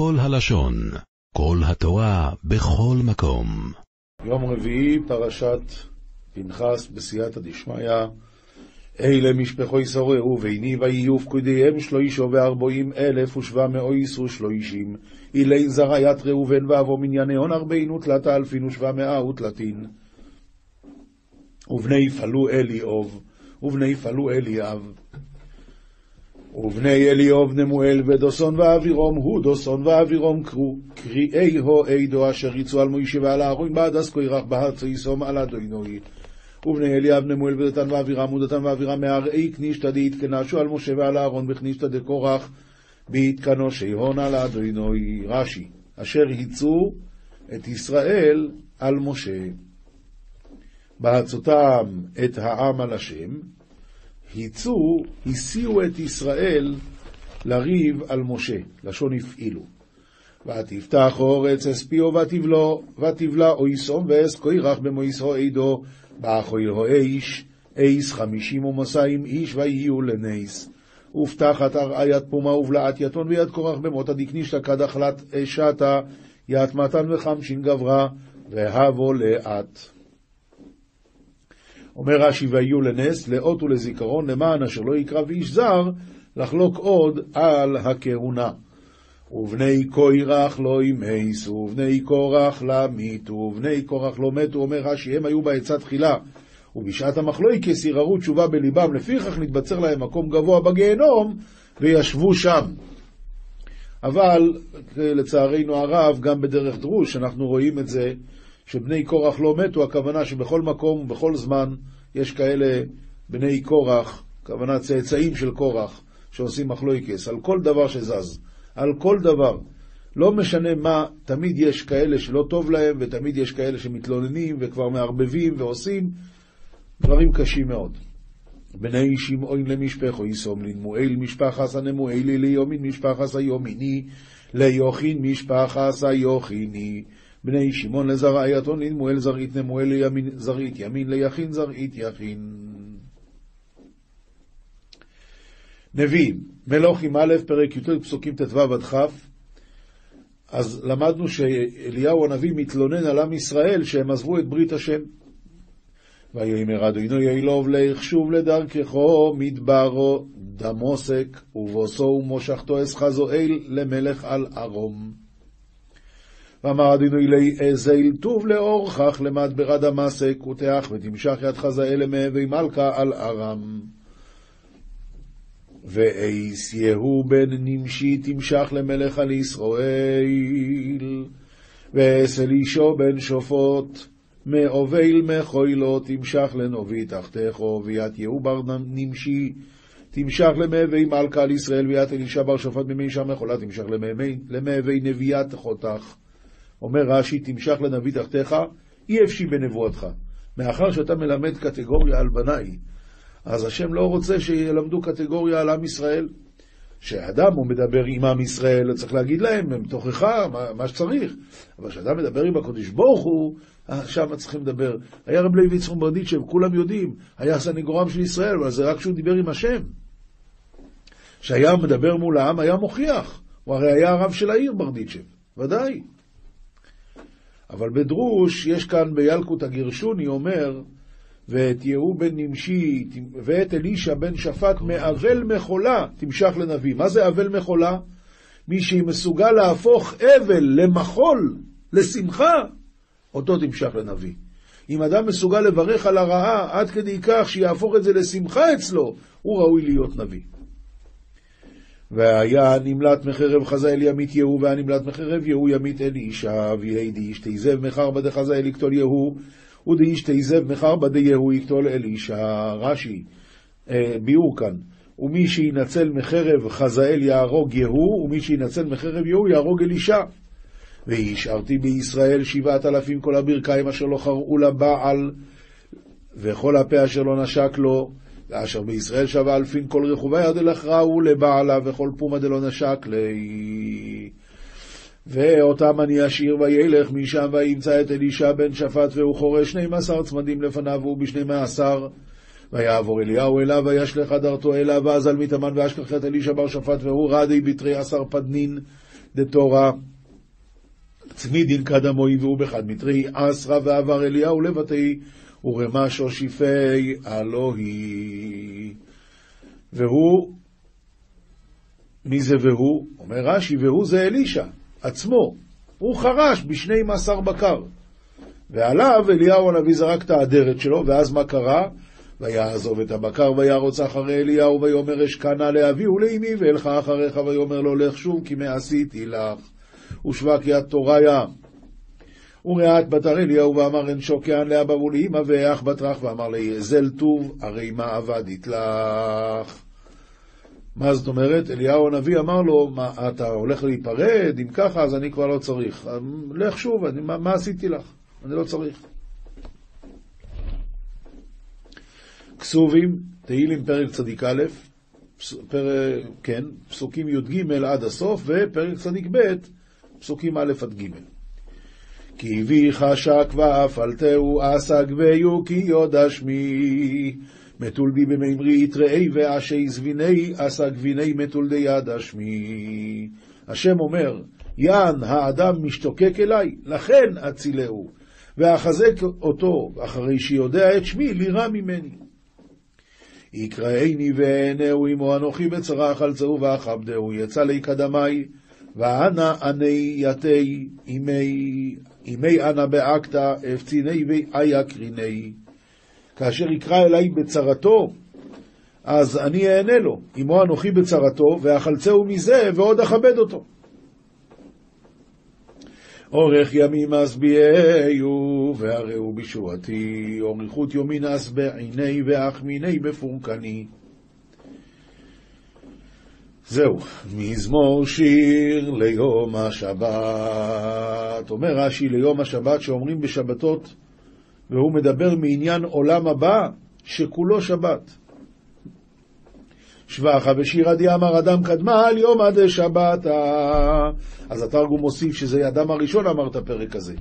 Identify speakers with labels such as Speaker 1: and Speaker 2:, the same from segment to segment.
Speaker 1: כל הלשון, כל התורה, בכל מקום.
Speaker 2: יום רביעי, פרשת פנחס בסייעתא דשמיא. אלה משפחו יסוררו, ועיני ויהיו פקודיהם שלוישו וארבעים אלף ושבע מאויס ושלוישים. אילי זרעיית ראובן ואבו מנייני הון ארבעין ותלתה אלפין ושבע מאה ותלתין. ובני פלו אליאוב, ובני פלו אליאב. ובני אליאוב נמואל ודוסון ואבירום, הוא דוסון ואבירום קרו, קריאי הו עדו אשר יצאו על מוישה ועל אהרון בעד עסקו ירח בהר צייסום על אדוינוי. ובני אליאב נמואל ודתן ואבירם ודתן ואבירם מהראי כנישתא דהתקנשו על משה ועל אהרון בכנישתא דקורח בהתקנושי הון על אדוינוי. רש"י, אשר היצו את ישראל על משה. בהצותם את העם על השם, היצו, הסיעו את ישראל לריב על משה, לשון הפעילו. ותפתח אורץ אספיו ותבלו, ותבלע אויסום ואס כוירח במויסו עדו, באחויהו איש, איס חמישים ומוסיים איש ויהיו לנס. ופתחת ארעיית פומה ובלעת יתון ויד קורח במותה דקנישתא כדחלת אשתה, ית מתן וחמשין גברה, והבו לאט. אומר רש"י, ויהיו לנס, לאות ולזיכרון, למען אשר לא יקרב איש זר, לחלוק עוד על הכהונה. ובני קוירח לא ימאסו, ובני קורח לא מיתו, ובני קורח לא מתו, אומר רש"י, הם היו בעצה תחילה. ובשעת המחלויקס יררו תשובה בליבם, לפיכך נתבצר להם מקום גבוה בגיהנום, וישבו שם. אבל לצערנו הרב, גם בדרך דרוש, אנחנו רואים את זה, שבני קורח לא מתו, הכוונה שבכל מקום ובכל זמן יש כאלה בני קורח, הכוונה צאצאים של קורח, שעושים מחלויקס, על כל דבר שזז, על כל דבר. לא משנה מה, תמיד יש כאלה שלא טוב להם, ותמיד יש כאלה שמתלוננים וכבר מערבבים ועושים דברים קשים מאוד. בני שמעון למשפחו יסום לנמואל משפחס הנמואלי ליומין משפחס היומיני ליוכין משפחס היוכיני בני שמעון לזרעייתון לנמואל זרעית נמואל לימין זרעית ימין ליכין זרעית יכין. נביאים, מלוכים א', פרק י"ט, פסוקים ט"ו עד כ', אז למדנו שאליהו הנביא מתלונן על עם ישראל שהם עזבו את ברית השם. ויאמר אדוני אילוב לך שוב לדרככו מדברו דמוסק ובוסו ומושכתו אסחזואל למלך על ארום. ואמר אדוני לי אזל טוב לאורכך למדברה דמסק ותח ותמשך יד חזאל למהווה מלכה על ארם. ואיס יהו בן נמשי תמשך למלך על ישראל, ואס אלישו בן שופוט, מאובל מחוילו תמשך לנובי תחתיכו, ויית יהו בר נמשי, תמשך למהווה מלכה על ישראל, ויית אלישע בר שופט ממי שם מחולה, תמשך למהווה נביאת חותך. אומר רש"י, תמשך לנביא תחתיך, אי אפשי בנבואתך. מאחר שאתה מלמד קטגוריה על בניי, אז השם לא רוצה שילמדו קטגוריה על עם ישראל. כשאדם הוא מדבר עם עם ישראל, צריך להגיד להם, הם תוכך, מה, מה שצריך. אבל כשאדם מדבר עם הקודש ברוך הוא, שם צריכים לדבר. היה רב לוי יצחק ברדיצ'ב, כולם יודעים, היה סניגורם של ישראל, אבל זה רק כשהוא דיבר עם השם. כשהיה מדבר מול העם, היה מוכיח. הוא הרי היה הרב של העיר ברדיצ'ב, ודאי. אבל בדרוש, יש כאן בילקוט הגרשוני, אומר, ואת יהוא בן נמשי, ואת אלישע בן שפט מאבל מחולה תמשך לנביא. מה זה אבל מחולה? מי שמסוגל להפוך אבל למחול, לשמחה, אותו תמשך לנביא. אם אדם מסוגל לברך על הרעה עד כדי כך שיהפוך את זה לשמחה אצלו, הוא ראוי להיות נביא. והיה נמלט מחרב חזאל ימית יהוא, והיה נמלט מחרב יהוא ימית אלישע, ויהי דאיש תיזב מחר בדי חזאל יקטול יהוא, ודאיש תיזב מחר בדי יהוא יקטול אלישע. רש"י, אה, ביאור כאן, ומי שינצל מחרב חזאל יהרוג יהוא, ומי שינצל מחרב יהוא יהרוג אלישע. והשארתי בישראל שבעת אלפים כל הברכיים אשר לא חרעו לבעל, וכל הפה אשר לא נשק לו, ואשר בישראל שווה אלפין כל רכובה יד ראו לבעלה וכל פומה דלא נשק לי. ואותם אני אשאיר וילך משם וימצא את אלישע בן שפט והוא חורש שנים עשר צמדים לפניו והוא בשנים עשר. ויעבור אליהו אליו וישלך דרתו אליו ואז על מתאמן ואשכח את אלישע בר שפט והוא רדי בתרי עשר פדנין דתורה צמידין קדמוי והוא בחד מטרי אסרא ועבר אליהו לבתי ורמה שושיפי אלוהי. והוא, מי זה והוא? אומר רש"י, והוא זה אלישע עצמו. הוא חרש בשני מסר בקר. ועליו אליהו הנביא זרק את האדרת שלו, ואז מה קרה? ויעזוב את הבקר וירוץ אחרי אליהו ויאמר אשכנה לאבי ולאמי ואלך אחריך ויאמר לו לך שוב כי מה עשיתי לך ושבה כי את תוריה וראה את בתר אליהו ואמר אין שוקען לאבא ולאמא ואח בתרך ואמר לי זל טוב הרי מה עבדית לך מה זאת אומרת? אליהו הנביא אמר לו, מה, אתה הולך להיפרד? אם ככה, אז אני כבר לא צריך. לך שוב, אני, מה, מה עשיתי לך? אני לא צריך. כסובים, תהילים פרק צדיק א', פרק, כן, פסוקים י"ג עד הסוף, ופרק צדיק ב', פסוקים א' עד ג'. כי הביא חשק ואפלתהו אסג ויוקי יודע שמי מתול בי במימרי יתראי ואשי זביני אסג ויני מתול דידה שמי. השם אומר, יען האדם משתוקק אליי, לכן אצילהו, ואחזק אותו, אחרי שיודע את שמי, לירא ממני. יקראני וענהו עמו אנוכי בצרה חלצהו ואכבדהו יצא לי קדמי ואנה עני יתי ימי אנה באקתא אפציני ואיה קריני כאשר יקרא אלי בצרתו אז אני אענה לו. עמו אנוכי בצרתו ואחלצהו מזה ועוד אכבד אותו. אורך ימים אשביעהו, והראו בישועתי, אוריכות יומין אשבעיני, ואחמיני בפורקני. זהו, מזמור שיר ליום השבת. אומר רש"י ליום השבת שאומרים בשבתות, והוא מדבר מעניין עולם הבא, שכולו שבת. שבחה ושירא דיאמר אדם קדמה על יומא דשבתא. אז התרגום מוסיף שזה אדם הראשון אמר את הפרק הזה.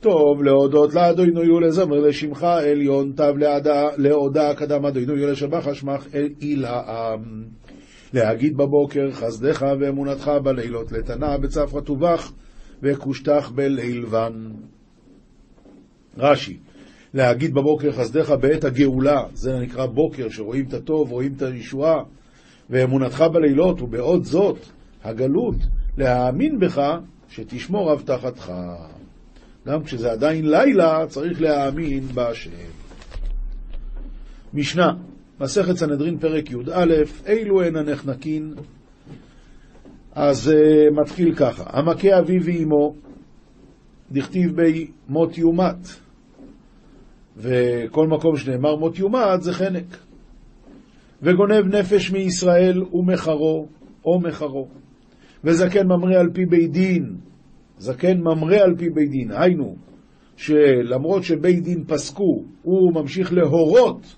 Speaker 2: טוב להודות לאדוני ולזמר לשמך עליון, תב להודה קדם אדוני ולשבח אשמח אל העם. להגיד בבוקר חסדך ואמונתך בלילות, לתנה בצפרא טובח וכושתך בלילבן. רש"י, להגיד בבוקר חסדך בעת הגאולה, זה נקרא בוקר, שרואים את הטוב, רואים את הישועה, ואמונתך בלילות, ובעוד זאת, הגלות, להאמין בך שתשמור הבטחתך. גם כשזה עדיין לילה, צריך להאמין בהשם. משנה, מסכת סנהדרין פרק י"א, אילו הן הנחנקין? אז uh, מתחיל ככה, המכה אביו ואמו, דכתיב בי מות יומת, וכל מקום שנאמר מות יומת זה חנק. וגונב נפש מישראל ומחרו, או מחרו. וזקן ממרה על פי בית דין, זקן ממרה על פי בית דין, היינו, שלמרות שבית דין פסקו, הוא ממשיך להורות,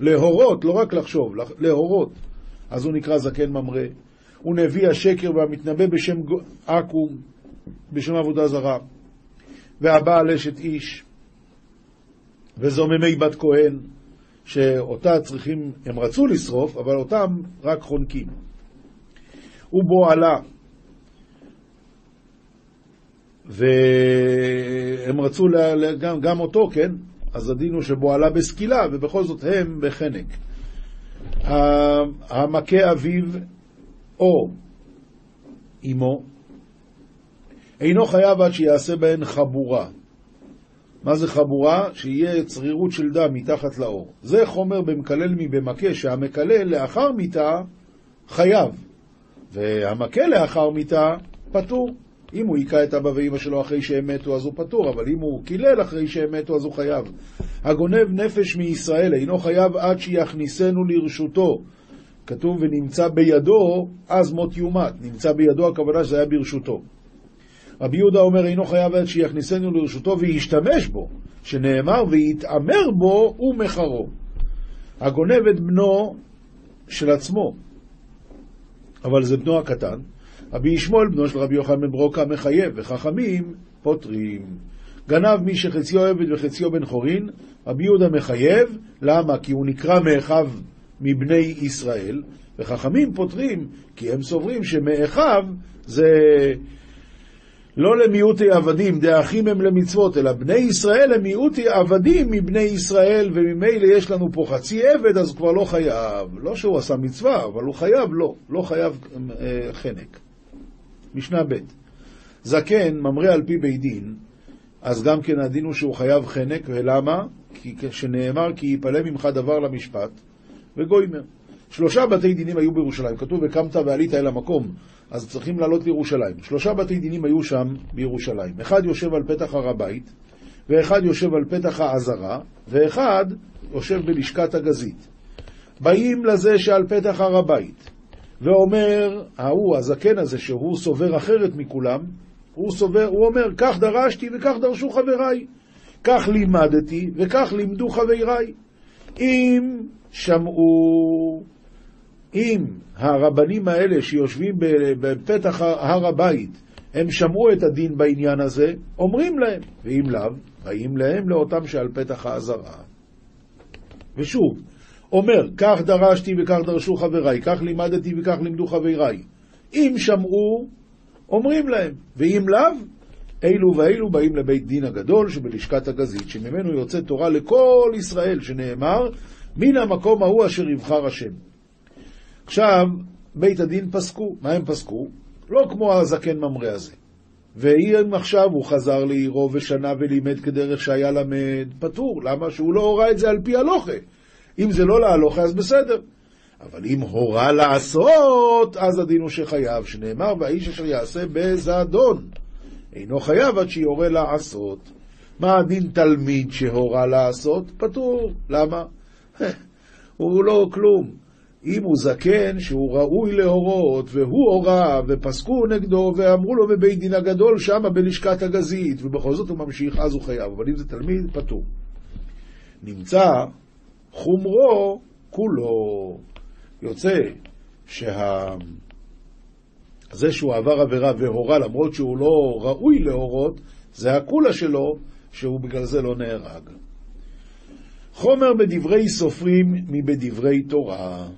Speaker 2: להורות, לא רק לחשוב, להורות, אז הוא נקרא זקן ממרה. הוא נביא השקר והמתנבא בשם עכו"ם, בשם עבודה זרה. והבעל אשת איש, וזוממי בת כהן, שאותה צריכים, הם רצו לשרוף, אבל אותם רק חונקים. ובו עלה, והם רצו גם, גם אותו, כן? אז הדין הוא שבו עלה בסקילה, ובכל זאת הם בחנק. המכה אביו או אמו, אינו חייב עד שיעשה בהן חבורה. מה זה חבורה? שיהיה צרירות של דם מתחת לאור. זה חומר במקלל מבמכה, שהמקלל לאחר מיתה חייב, והמכה לאחר מיתה פטור. אם הוא היכה את אבא ואמא שלו אחרי שהם מתו אז הוא פטור, אבל אם הוא קילל אחרי שהם מתו אז הוא חייב. הגונב נפש מישראל אינו חייב עד שיכניסנו לרשותו. כתוב ונמצא בידו, אז מות יומת. נמצא בידו, הכוונה שזה היה ברשותו. רבי יהודה אומר, אינו חייב עד שיכניסנו לרשותו וישתמש בו, שנאמר, ויתעמר בו ומחרו. הגונב את בנו של עצמו, אבל זה בנו הקטן. רבי ישמעאל, בנו של רבי יוחנן בן ברוקה, מחייב, וחכמים פותרים. גנב מי שחציו עבד וחציו בן חורין, רבי יהודה מחייב, למה? כי הוא נקרא מאחיו מבני ישראל, וחכמים פותרים, כי הם סוברים שמאחיו זה לא למיעוטי עבדים, דאחים הם למצוות, אלא בני ישראל הם מיעוטי עבדים מבני ישראל, וממילא יש לנו פה חצי עבד, אז כבר לא חייב. לא שהוא עשה מצווה, אבל הוא חייב, לא. לא חייב אה, חנק. משנה ב' זקן ממרה על פי בית דין, אז גם כן הדין הוא שהוא חייב חנק, ולמה? כי שנאמר כי יפלא ממך דבר למשפט, וגוימר. שלושה בתי דינים היו בירושלים, כתוב וקמת ועלית אל המקום, אז צריכים לעלות לירושלים. שלושה בתי דינים היו שם בירושלים. אחד יושב על פתח הר הבית, ואחד יושב על פתח העזרה, ואחד יושב בלשכת הגזית. באים לזה שעל פתח הר הבית, ואומר, ההוא, הזקן הזה, שהוא סובר אחרת מכולם, הוא, סובר, הוא אומר, כך דרשתי וכך דרשו חבריי, כך לימדתי וכך לימדו חבריי. אם שמעו אם הרבנים האלה שיושבים בפתח הר הבית, הם שמעו את הדין בעניין הזה, אומרים להם, ואם לאו, באים להם לאותם שעל פתח האזהרה. ושוב, אומר, כך דרשתי וכך דרשו חבריי, כך לימדתי וכך לימדו חבריי. אם שמעו, אומרים להם, ואם לאו, אלו ואלו באים לבית דין הגדול שבלשכת הגזית, שממנו יוצא תורה לכל ישראל, שנאמר, מן המקום ההוא אשר יבחר השם. עכשיו, בית הדין פסקו. מה הם פסקו? לא כמו הזקן ממרא הזה. ואם עכשיו הוא חזר לעירו ושנה ולימד כדרך שהיה למד, פטור. למה? שהוא לא הורה את זה על פי הלוכה. אם זה לא להלוכה, אז בסדר. אבל אם הורה לעשות, אז הדין הוא שחייב, שנאמר, והאיש אשר יעשה בזדון. אינו חייב עד שיורה לעשות. מה הדין תלמיד שהורה לעשות? פטור. למה? הוא לא כלום. אם הוא זקן שהוא ראוי להורות, והוא הורה, ופסקו נגדו, ואמרו לו בבית דין הגדול שמה בלשכת הגזית, ובכל זאת הוא ממשיך, אז הוא חייב. אבל אם זה תלמיד, פטור. נמצא חומרו כולו. יוצא שה... זה שהוא עבר עבירה והורה למרות שהוא לא ראוי להורות, זה הכולה שלו, שהוא בגלל זה לא נהרג. חומר בדברי סופרים מבדברי תורה.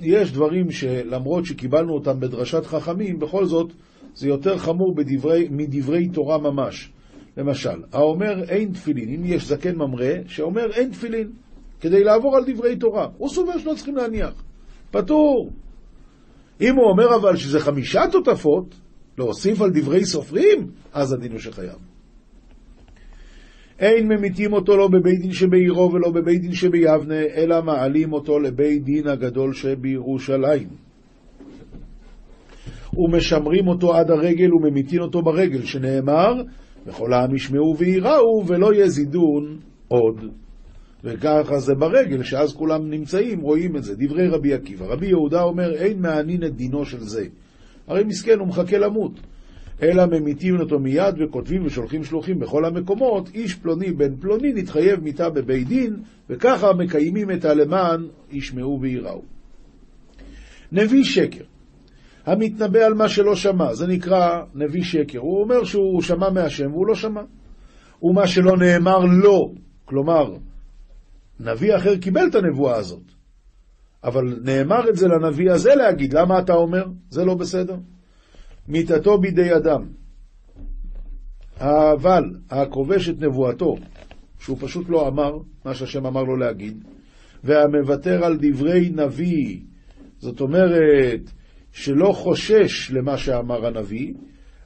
Speaker 2: יש דברים שלמרות שקיבלנו אותם בדרשת חכמים, בכל זאת זה יותר חמור בדברי, מדברי תורה ממש. למשל, האומר אין תפילין, אם יש זקן ממרא שאומר אין תפילין, כדי לעבור על דברי תורה, הוא סובר שלא צריכים להניח. פטור. אם הוא אומר אבל שזה חמישה תותפות, להוסיף על דברי סופרים, אז הדין הוא שחייב. אין ממיתים אותו לא בבית דין שבעירו ולא בבית דין שביבנה, אלא מעלים אותו לבית דין הגדול שבירושלים. ומשמרים אותו עד הרגל וממיתים אותו ברגל, שנאמר, וכל העם ישמעו וייראו ולא יזידון עוד. וככה זה ברגל, שאז כולם נמצאים, רואים את זה. דברי רבי עקיבא. רבי יהודה אומר, אין מענין את דינו של זה. הרי מסכן, הוא מחכה למות. אלא ממיתים אותו מיד וכותבים ושולחים שלוחים בכל המקומות, איש פלוני בן פלוני נתחייב מיתה בבית דין, וככה מקיימים את הלמען ישמעו וייראו. נביא שקר, המתנבא על מה שלא שמע, זה נקרא נביא שקר. הוא אומר שהוא שמע מהשם והוא לא שמע. ומה שלא נאמר לו, כלומר, נביא אחר קיבל את הנבואה הזאת, אבל נאמר את זה לנביא הזה להגיד, למה אתה אומר? זה לא בסדר. מיתתו בידי אדם. אבל הכובש את נבואתו, שהוא פשוט לא אמר מה שהשם אמר לו להגיד, והמוותר על דברי נביא, זאת אומרת שלא חושש למה שאמר הנביא,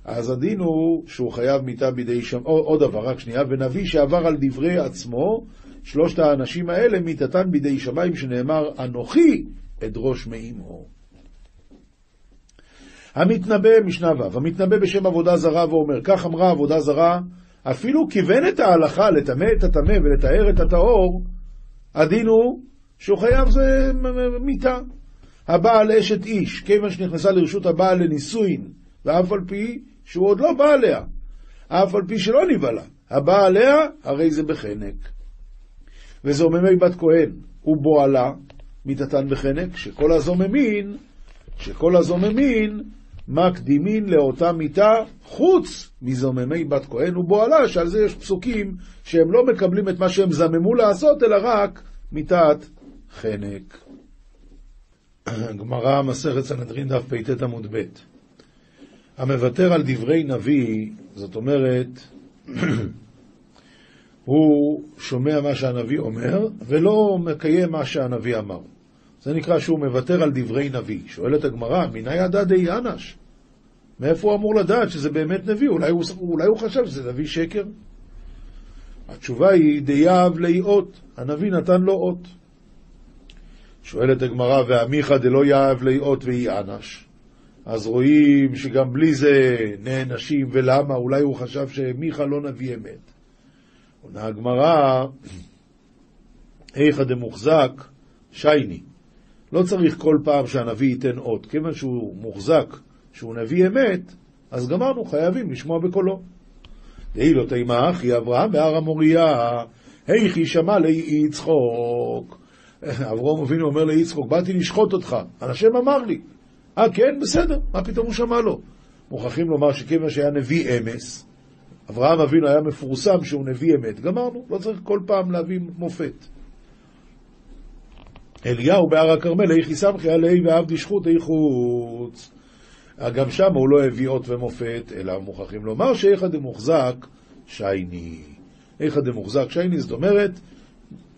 Speaker 2: אז הדין הוא שהוא חייב מיתה בידי שם, עוד דבר, רק שנייה, ונביא שעבר על דברי עצמו, שלושת האנשים האלה מיתתן בידי שמיים, שנאמר, אנוכי אדרוש מאמו. המתנבא, משנה ו', המתנבא בשם עבודה זרה ואומר, כך אמרה עבודה זרה, אפילו כיוון את ההלכה לטמא את הטמא ולטהר את הטהור, הדין הוא שהוא חייב זה מיתה. הבעל אשת איש, כיוון שנכנסה לרשות הבעל לנישואין, ואף על פי שהוא עוד לא בא עליה, אף על פי שלא נבהלה, הבא עליה, הרי זה בחנק. וזוממי בת כהן ובועלה, מיתתן בחנק, שכל הזוממין, שכל הזוממין מקדימין לאותה מיתה חוץ מזוממי בת כהן ובועלה, שעל זה יש פסוקים שהם לא מקבלים את מה שהם זממו לעשות, אלא רק מיתת חנק. גמרא, מסכת סנהדרין, דף פט עמוד ב. המוותר על דברי נביא, זאת אומרת, הוא שומע מה שהנביא אומר, ולא מקיים מה שהנביא אמר. זה נקרא שהוא מוותר על דברי נביא. שואלת הגמרא, מנהי ידע די אנש? מאיפה הוא אמור לדעת שזה באמת נביא? אולי הוא, אולי הוא חשב שזה נביא שקר? התשובה היא דייב לאי אות, הנביא נתן לו אות. שואלת הגמרא, ועמיחא דלא יאהב לאי אות ואי אנש. אז רואים שגם בלי זה נענשים, ולמה? אולי הוא חשב שמיכה לא נביא אמת. עונה הגמרא, איכא דמוחזק שייני. לא צריך כל פעם שהנביא ייתן אות. כיוון שהוא מוחזק, שהוא נביא אמת, אז גמרנו, חייבים לשמוע בקולו. דהי לא תימא אחי אברהם בהר המוריה, היכי שמע לאי יצחוק. אברהם אבינו אומר ליצחוק, באתי לשחוט אותך, השם אמר לי. אה, כן? בסדר, מה פתאום הוא שמע לו? מוכרחים לומר שכיוון שהיה נביא אמס, אברהם אבינו היה מפורסם שהוא נביא אמת, גמרנו, לא צריך כל פעם להביא מופת. אליהו בהר הכרמל, איכי סמכי עלי ועבדי שחוט אי חוץ. גם שם הוא לא הביא אות ומופת, אלא מוכרחים לומר שאיכא דמוחזק שייני. איכא דמוחזק שייני, זאת אומרת,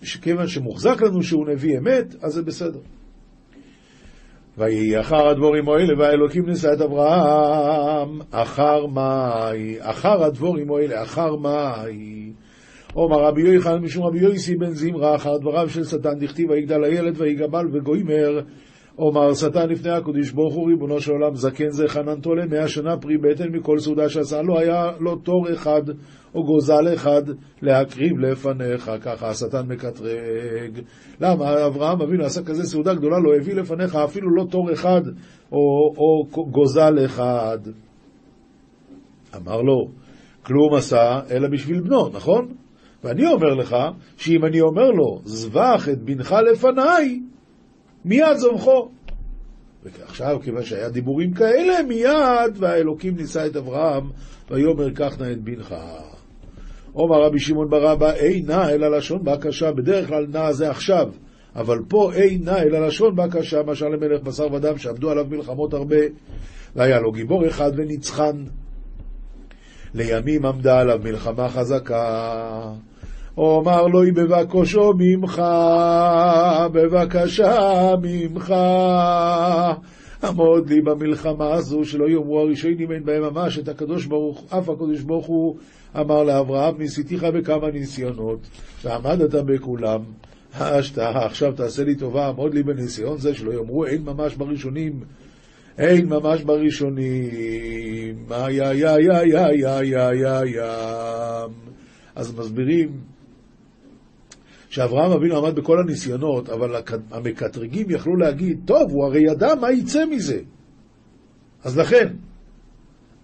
Speaker 2: שכיוון שמוחזק לנו שהוא נביא אמת, אז זה בסדר. ויהי אחר הדבורים האלה, והאלוקים נשא את אברהם, אחר מאי, אחר הדבורים האלה, אחר מאי. אומר רבי יוחנן משום רבי יויסי בן זמרה, אחר דבריו של שטן, דכתיב ויגדל הילד ויגבל וגוימר. אומר שטן לפני הקדוש ברוך הוא ריבונו של עולם זקן זה חננתו למאה שנה פרי בטן מכל סעודה שעשה. לא היה לו תור אחד או גוזל אחד להקריב לפניך ככה השטן מקטרג. למה? אברהם אבינו עשה כזה סעודה גדולה לא הביא לפניך אפילו לא תור אחד או, או גוזל אחד. אמר לו כלום עשה אלא בשביל בנו נכון? ואני אומר לך שאם אני אומר לו זבח את בנך לפניי מיד זובחו. ועכשיו, כיוון שהיה דיבורים כאלה, מיד, והאלוקים נישא את אברהם, ויאמר קח נא את בנך. אומר רבי שמעון בר אבא, אי נא אלא לשון בקשה, בדרך כלל נא זה עכשיו, אבל פה אי נא אלא לשון בקשה, משל למלך בשר ודם, שעבדו עליו מלחמות הרבה, והיה לו גיבור אחד וניצחן. לימים עמדה עליו מלחמה חזקה. אומר לו בבקשו ממך, בבקשה ממך. עמוד לי במלחמה הזו, שלא יאמרו הראשונים אין בהם ממש, את הקדוש ברוך, אף הקדוש ברוך הוא אמר לאברהם, ניסיתיך בכמה ניסיונות, ועמדת בכולם. השתה, עכשיו תעשה לי טובה, עמוד לי בניסיון זה, שלא יאמרו אין ממש בראשונים, אין ממש בראשונים, איי איי איי איי איי איי איי אז מסבירים שאברהם אבינו עמד בכל הניסיונות, אבל המקטרגים יכלו להגיד, טוב, הוא הרי ידע מה יצא מזה. אז לכן,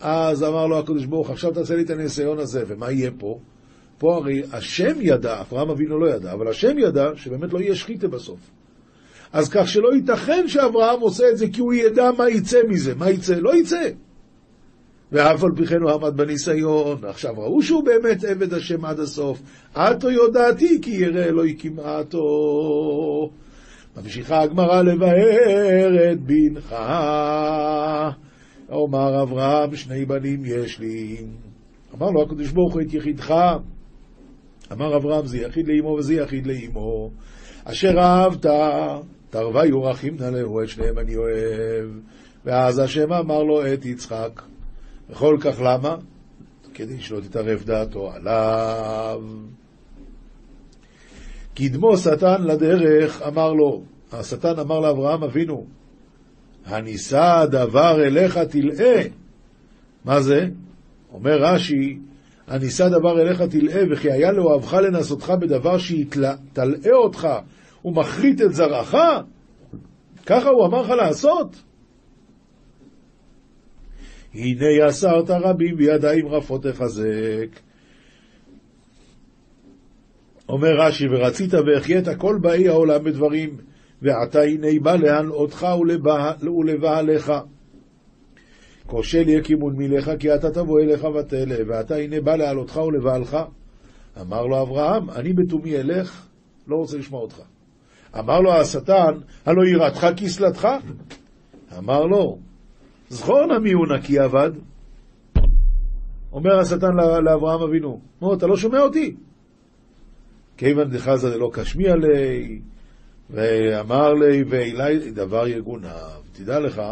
Speaker 2: אז אמר לו הקדוש ברוך עכשיו תעשה לי את הניסיון הזה, ומה יהיה פה? פה הרי השם ידע, אברהם אבינו לא ידע, אבל השם ידע שבאמת לא יהיה שחיתה בסוף. אז כך שלא ייתכן שאברהם עושה את זה כי הוא ידע מה יצא מזה. מה יצא? לא יצא. ואף על פי כן הוא עמד בניסיון. עכשיו ראו שהוא באמת עבד השם עד הסוף. עתו יודעתי כי ירא אלוהי כמעטו. ממשיכה הגמרא לבאר את בנך. אומר אברהם, שני בנים יש לי. אמר לו הקדוש ברוך הוא את יחידך. אמר אברהם, זה יחיד לאמו וזה יחיד לאמו. אשר אהבת, תרווה יורחים נא להו, את שניהם אני אוהב. ואז השם אמר לו את יצחק. וכל כך למה? כדי שלא תתערב דעתו עליו. קדמו שטן לדרך, אמר לו, השטן אמר לאברהם אבינו, הנישא דבר אליך תלאה. מה זה? אומר רש"י, הנישא דבר אליך תלאה, וכי היה לאוהבך לנסותך בדבר שיתלאה אותך ומחריט את זרעך? ככה הוא אמר לך לעשות? הנה יסרת רבים בידיים רפות תחזק. אומר רש"י, ורצית והחיית כל באי העולם בדברים, ועתה הנה בא להנאותך ולבעליך. כושל יקימון מלך, כי אתה תבוא אליך ותלה, ועתה הנה בא להעלותך ולבעלך. אמר לו אברהם, אני בתומי אלך, לא רוצה לשמוע אותך. אמר לו השטן, הלא יראתך כסלתך? אמר לו, זכור נא מי הוא נקי עבד. אומר השטן לאברהם אבינו, נו, אתה לא שומע אותי? כיוון דחזה דלא כשמיע לי, ואמר לי, ואילי דבר יגונב. תדע לך,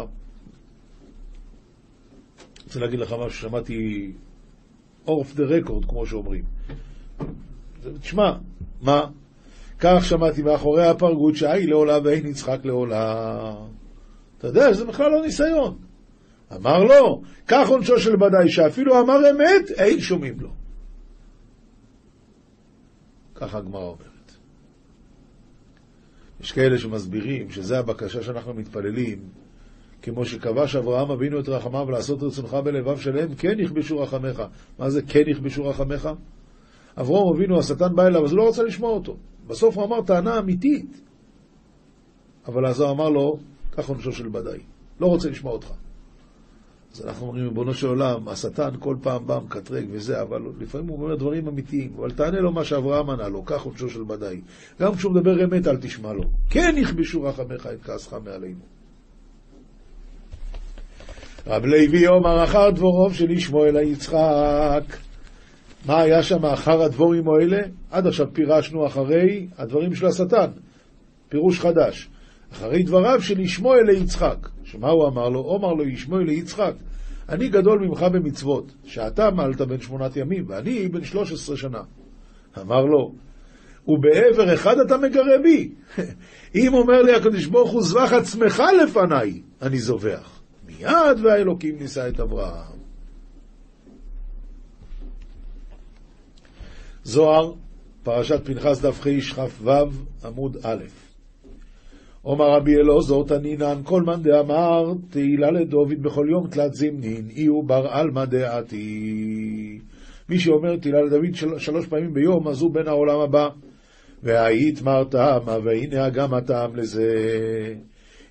Speaker 2: רוצה להגיד לך משהו ששמעתי אוף דה רקורד, כמו שאומרים. תשמע, מה? כך שמעתי מאחורי הפרגוד שהי לעולה ואין יצחק לעולה. אתה יודע שזה בכלל לא ניסיון. אמר לו, כך עונשו של בדאי, שאפילו אמר אמת, אין שומעים לו. ככה הגמרא אומרת. יש כאלה שמסבירים שזה הבקשה שאנחנו מתפללים, כמו שכבש אברהם אבינו את רחמיו לעשות רצונך בלבב שלם, כן יכבשו רחמך. מה זה כן יכבשו רחמך? אברהם אבינו, השטן בא אליו, אז הוא לא רצה לשמוע אותו. בסוף הוא אמר טענה אמיתית. אבל הזוהר אמר לו, כך עונשו של בדאי, לא רוצה לשמוע אותך. אז אנחנו אומרים, ריבונו של עולם, השטן כל פעם בא מקטרג וזה, אבל לפעמים הוא אומר דברים אמיתיים, אבל תענה לו מה שאברהם ענה לו, כך עונשו של בדאי. גם כשהוא מדבר אמת, אל תשמע לו. כן יכבשו רחמך את כעסך מעלינו. רב לוי אומר אחר דבורוב של ישמעאל היצחק. מה היה שם אחר הדבורים האלה? עד עכשיו פירשנו אחרי הדברים של השטן. פירוש חדש. אחרי דבריו של ישמעאל ליצחק. שמה הוא אמר לו? אומר לו ישמעאל ליצחק, אני גדול ממך במצוות, שאתה מעלת בן שמונת ימים, ואני בן שלוש עשרה שנה. אמר לו, ובעבר אחד אתה מגרה בי. אם אומר לי הקדוש ברוך הוא, זבח עצמך לפניי, אני זובח. מיד והאלוקים נישא את אברהם. זוהר, פרשת פנחס דף חכ"ו, עמוד א'. אומר רבי אלעזר תנינן כל מאן דאמר תהילה לדוד בכל יום תלת זמנין אי הוא בר עלמא דעתי. מי שאומר תהילה לדוד של, שלוש פעמים ביום אז הוא בן העולם הבא. והיית מר טעמה והנה גם הטעם לזה.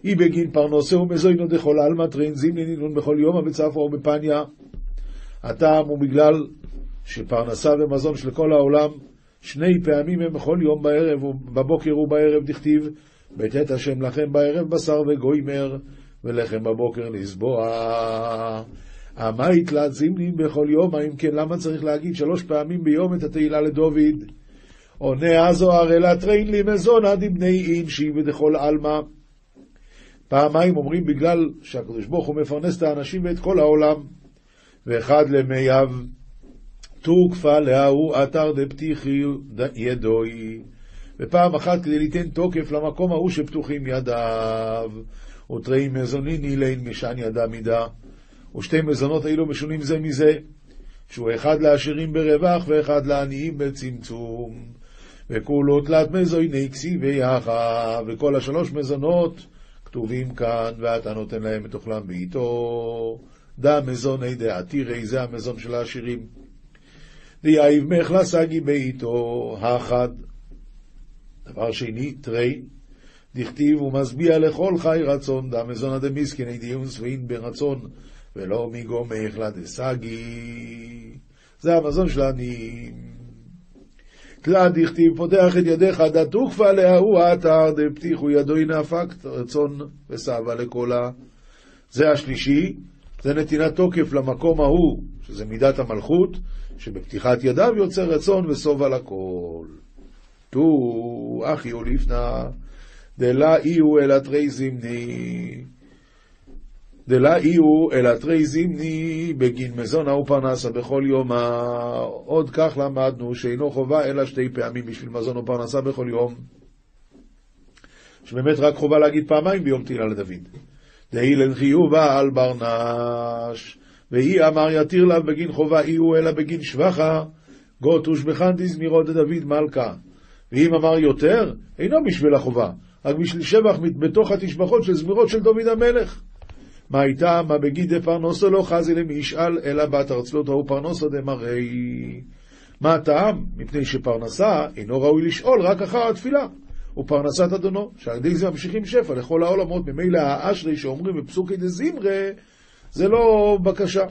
Speaker 2: אי בגין פרנוסה ומזוינו דכל עלמא טרין זמנין אינון בכל יום הבצפו או בפניה. הטעם הוא בגלל שפרנסה ומזון של כל העולם שני פעמים הם בכל יום בערב, בבוקר ובערב דכתיב בית השם לכם בערב בשר וגוימר, ולחם בבוקר לסבוע. אמאי תלת זימנין בכל יום, האם כן, למה צריך להגיד שלוש פעמים ביום את התהילה לדוד? עונה הזוהר אלא טריין לי מזונה דבני אינשי ודכל עלמא. פעמיים אומרים בגלל שהקדוש ברוך הוא מפרנס את האנשים ואת כל העולם. וחד למיהב תוקפא לההוא אתר דפתיחן ידוי. ופעם אחת כדי ליתן תוקף למקום ההוא שפתוחים ידיו. ותרי מזוניני לין משן ידה מידה. ושתי מזונות האלו משונים זה מזה, שהוא אחד לעשירים ברווח ואחד לעניים בצמצום. וכולו תלת מזויני כסי ויחה, וכל השלוש מזונות כתובים כאן, ואתה נותן להם את אוכלם בעיתו. דה מזוני דעתירי, זה המזון של העשירים. דיאיב מחלה סגי בעיתו, האחד דבר שני, תרי, דכתיב ומשביע לכל חי רצון, דה מזונא דמיסקין דיון שבעין ברצון, ולא מגומך לדסגי. זה המזון של העניים. תלה דכתיב פותח את ידיך דתוקפה להוא האתר דפתיחו ידו נאפק רצון וסבה לקולה. זה השלישי, זה נתינת תוקף למקום ההוא, שזה מידת המלכות, שבפתיחת ידיו יוצר רצון וסובה לכל. תו אחי ולפנה, דלה אי אלא תרי זמני. דלה אי אלא תרי זמני בגין מזונה ופרנסה בכל יום. עוד כך למדנו שאינו חובה אלא שתי פעמים בשביל מזון ופרנסה בכל יום. שבאמת רק חובה להגיד פעמיים ביום תהילה לדוד. דהילן חיובה על ברנש, והיא אמר יתיר לה בגין חובה אי הוא אלא בגין שבחה, גות ושבחן תזמירו דוד מלכה. ואם אמר יותר, אינו בשביל החובה, רק בשביל שבח בתוך התשבחות של זמירות של דוד המלך. מה הייתה, מה בגיד דפרנוסו לא חזי למי ישאל, אלא בת ארצלות ההוא פרנוסו דמראי. מה הטעם? מפני שפרנסה אינו ראוי לשאול רק אחר התפילה. ופרנסת אדונו, שעל ידי זה ממשיכים שפע לכל העולמות, ממילא האשרי שאומרים בפסוקי דזמרה, זה לא בקשה.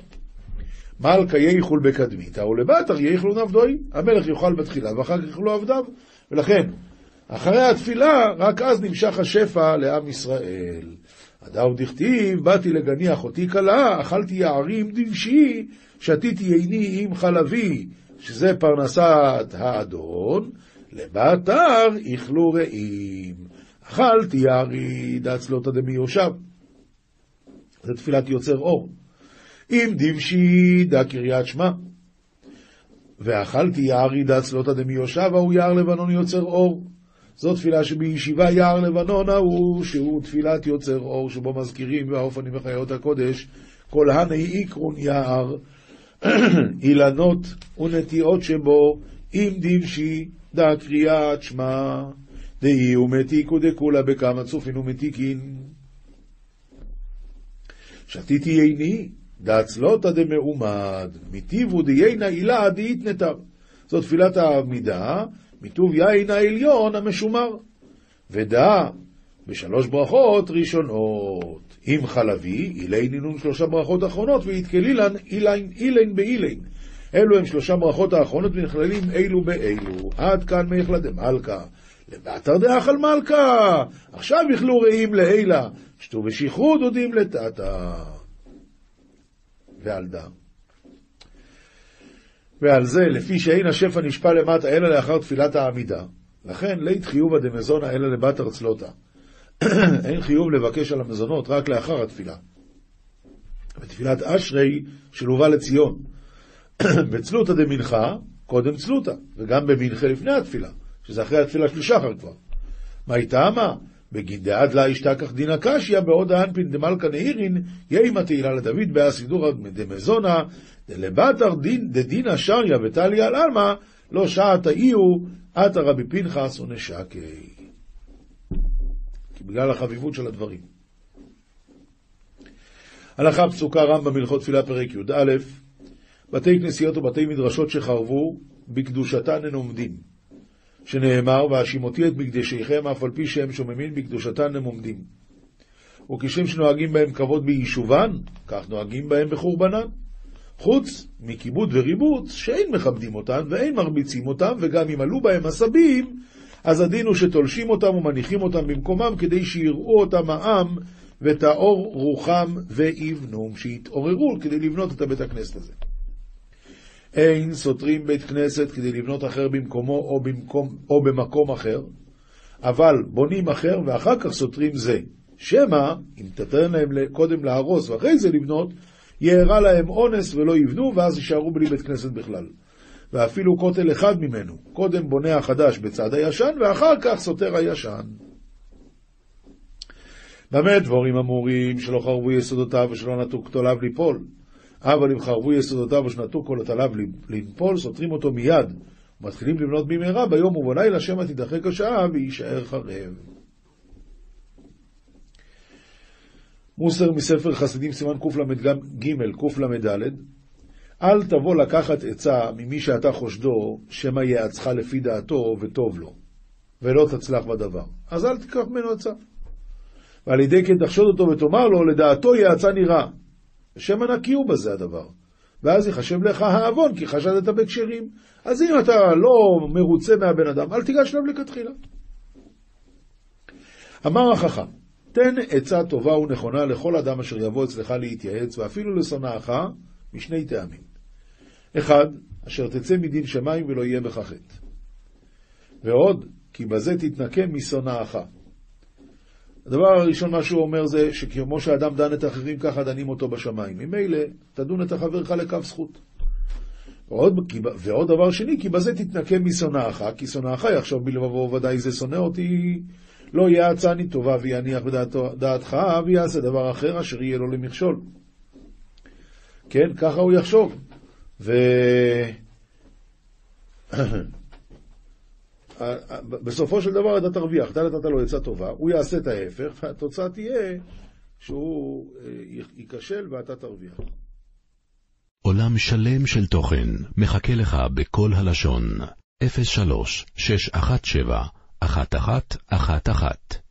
Speaker 2: מלכה ייחול בקדמיתא, ולבטר ייחלו נבדוי. המלך יאכל בתחילה, ואחר כך יאכלו עבדיו. ולכן, אחרי התפילה, רק אז נמשך השפע לעם ישראל. הדאו דכתיב, באתי לגני אחותי כלה, אכלתי יערים דבשי, שתיתי עיני עם חלבי, שזה פרנסת האדון, לבתר איכלו רעים. אכלתי יערי דצלותא דמיושב. זה תפילת יוצר אור. אם דבשי דה קריית שמע. ואכלתי יערי דצלותא דמיושבה הוא יער לבנון יוצר אור. זו תפילה שבישיבה יער לבנון ההוא, שהוא תפילת יוצר אור, שבו מזכירים והאופנים וחיות הקודש, כל הני איקרון יער, אילנות ונטיעות שבו, אם דבשי דא קריאת שמע, דאי ומתיקו דכולה בכמה צופין ומתיקין. שתיתי עיני, דאצלותא דמעומד, מטיבו דיינה עילה דאיתנתר. זו תפילת העמידה, מטוב יין העליון המשומר. ודע בשלוש ברכות ראשונות. עם חלבי, אילי נינון שלושה ברכות אחרונות, ויתקלילן אילין, אילין באילין. אלו הם שלושה ברכות האחרונות ונכללים אלו באלו. עד כאן מאיכלה דמלכה. לבתר דאכל מלכה. עכשיו יכלו רעים לעילה. שתו ושכרות דודים לטאטא. ועל דם. ועל זה, לפי שאין השפע נשפע למטה אלא לאחר תפילת העמידה, לכן לית חיובה דמזונה אלא לבת ארצלותה. אין חיוב לבקש על המזונות רק לאחר התפילה. בתפילת אשרי שלובה לציון. בצלותא דמנחה, קודם צלותא, וגם במנחה לפני התפילה, שזה אחרי התפילה של שחר כבר. מה היא טעמה? בגין דעד לה ישתכח דינא קשיא, בעוד האנפין דמלכא נהירין, יהימה תהילה לדוד, באה סידורא דמזונה, דלבתר דדינא שריה וטלי על עלמא, לא שעת האיהו, עתה רבי פנחס ונשקי. בגלל החביבות של הדברים. הלכה פסוקה רמב"ם הלכות תפילה פרק י"א בתי כנסיות ובתי מדרשות שחרבו, בקדושתן הן עומדים. שנאמר, והשימותי את מקדשיכם, אף על פי שהם שוממים בקדושתן הם עומדים. וכשם שנוהגים בהם כבוד ביישובן, כך נוהגים בהם בחורבנן. חוץ מכיבוד וריבוץ, שאין מכבדים אותן ואין מרביצים אותן, וגם אם עלו בהם עשבים, אז הדין הוא שתולשים אותם ומניחים אותם במקומם, כדי שיראו אותם העם, ותאור רוחם ויבנום, שיתעוררו כדי לבנות את הבית הכנסת הזה. אין סותרים בית כנסת כדי לבנות אחר במקומו או, במקום, או במקום אחר, אבל בונים אחר ואחר כך סותרים זה. שמא, אם תתן להם קודם להרוס ואחרי זה לבנות, יארע להם אונס ולא יבנו, ואז יישארו בלי בית כנסת בכלל. ואפילו כותל אחד ממנו, קודם בונה החדש בצד הישן, ואחר כך סותר הישן. במה דבורים אמורים שלא חרבו יסודותיו ושלא נטו כתוליו ליפול? אבל אם חרבו יסודותיו ושנטו כל עליו לנפול, סותרים אותו מיד, ומתחילים לבנות במהרה ביום ובלילה, שמא תידחק השעה ויישאר חרב. מוסר מספר חסידים סימן קל"ג קל"ד אל תבוא לקחת עצה ממי שאתה חושדו, שמא יעצך לפי דעתו וטוב לו, ולא תצלח בדבר. אז אל תיקח ממנו עצה. ועל ידי כן תחשוד אותו ותאמר לו, לדעתו יעצה נראה. שמא נקי הוא בזה הדבר. ואז יחשב לך העוון, כי חשדת בכשרים. אז אם אתה לא מרוצה מהבן אדם, אל תיגש אליו לכתחילה. אמר החכם, תן עצה טובה ונכונה לכל אדם אשר יבוא אצלך להתייעץ, ואפילו לשונאך, משני טעמים. אחד, אשר תצא מדין שמיים ולא יהיה בך חטא. ועוד, כי בזה תתנקם משונאך. הדבר הראשון, מה שהוא אומר זה שכמו שאדם דן את האחרים, ככה דנים אותו בשמיים. ממילא, תדון את החברך לכף זכות. ועוד, ועוד דבר שני, כי בזה תתנקם משונאך, כי שונאך יחשוב בלבבו, ודאי זה שונא אותי, לא יעצני טובה ויניח בדעתך, ויעשה דבר אחר אשר יהיה לו למכשול. כן, ככה הוא יחשוב. ו... בסופו של דבר אתה תרוויח, אתה נתת לו עצה טובה, הוא יעשה את ההפך, והתוצאה תהיה שהוא אה, ייכשל ואתה תרוויח.
Speaker 1: עולם שלם של תוכן מחכה לך בכל הלשון, 03 617 1111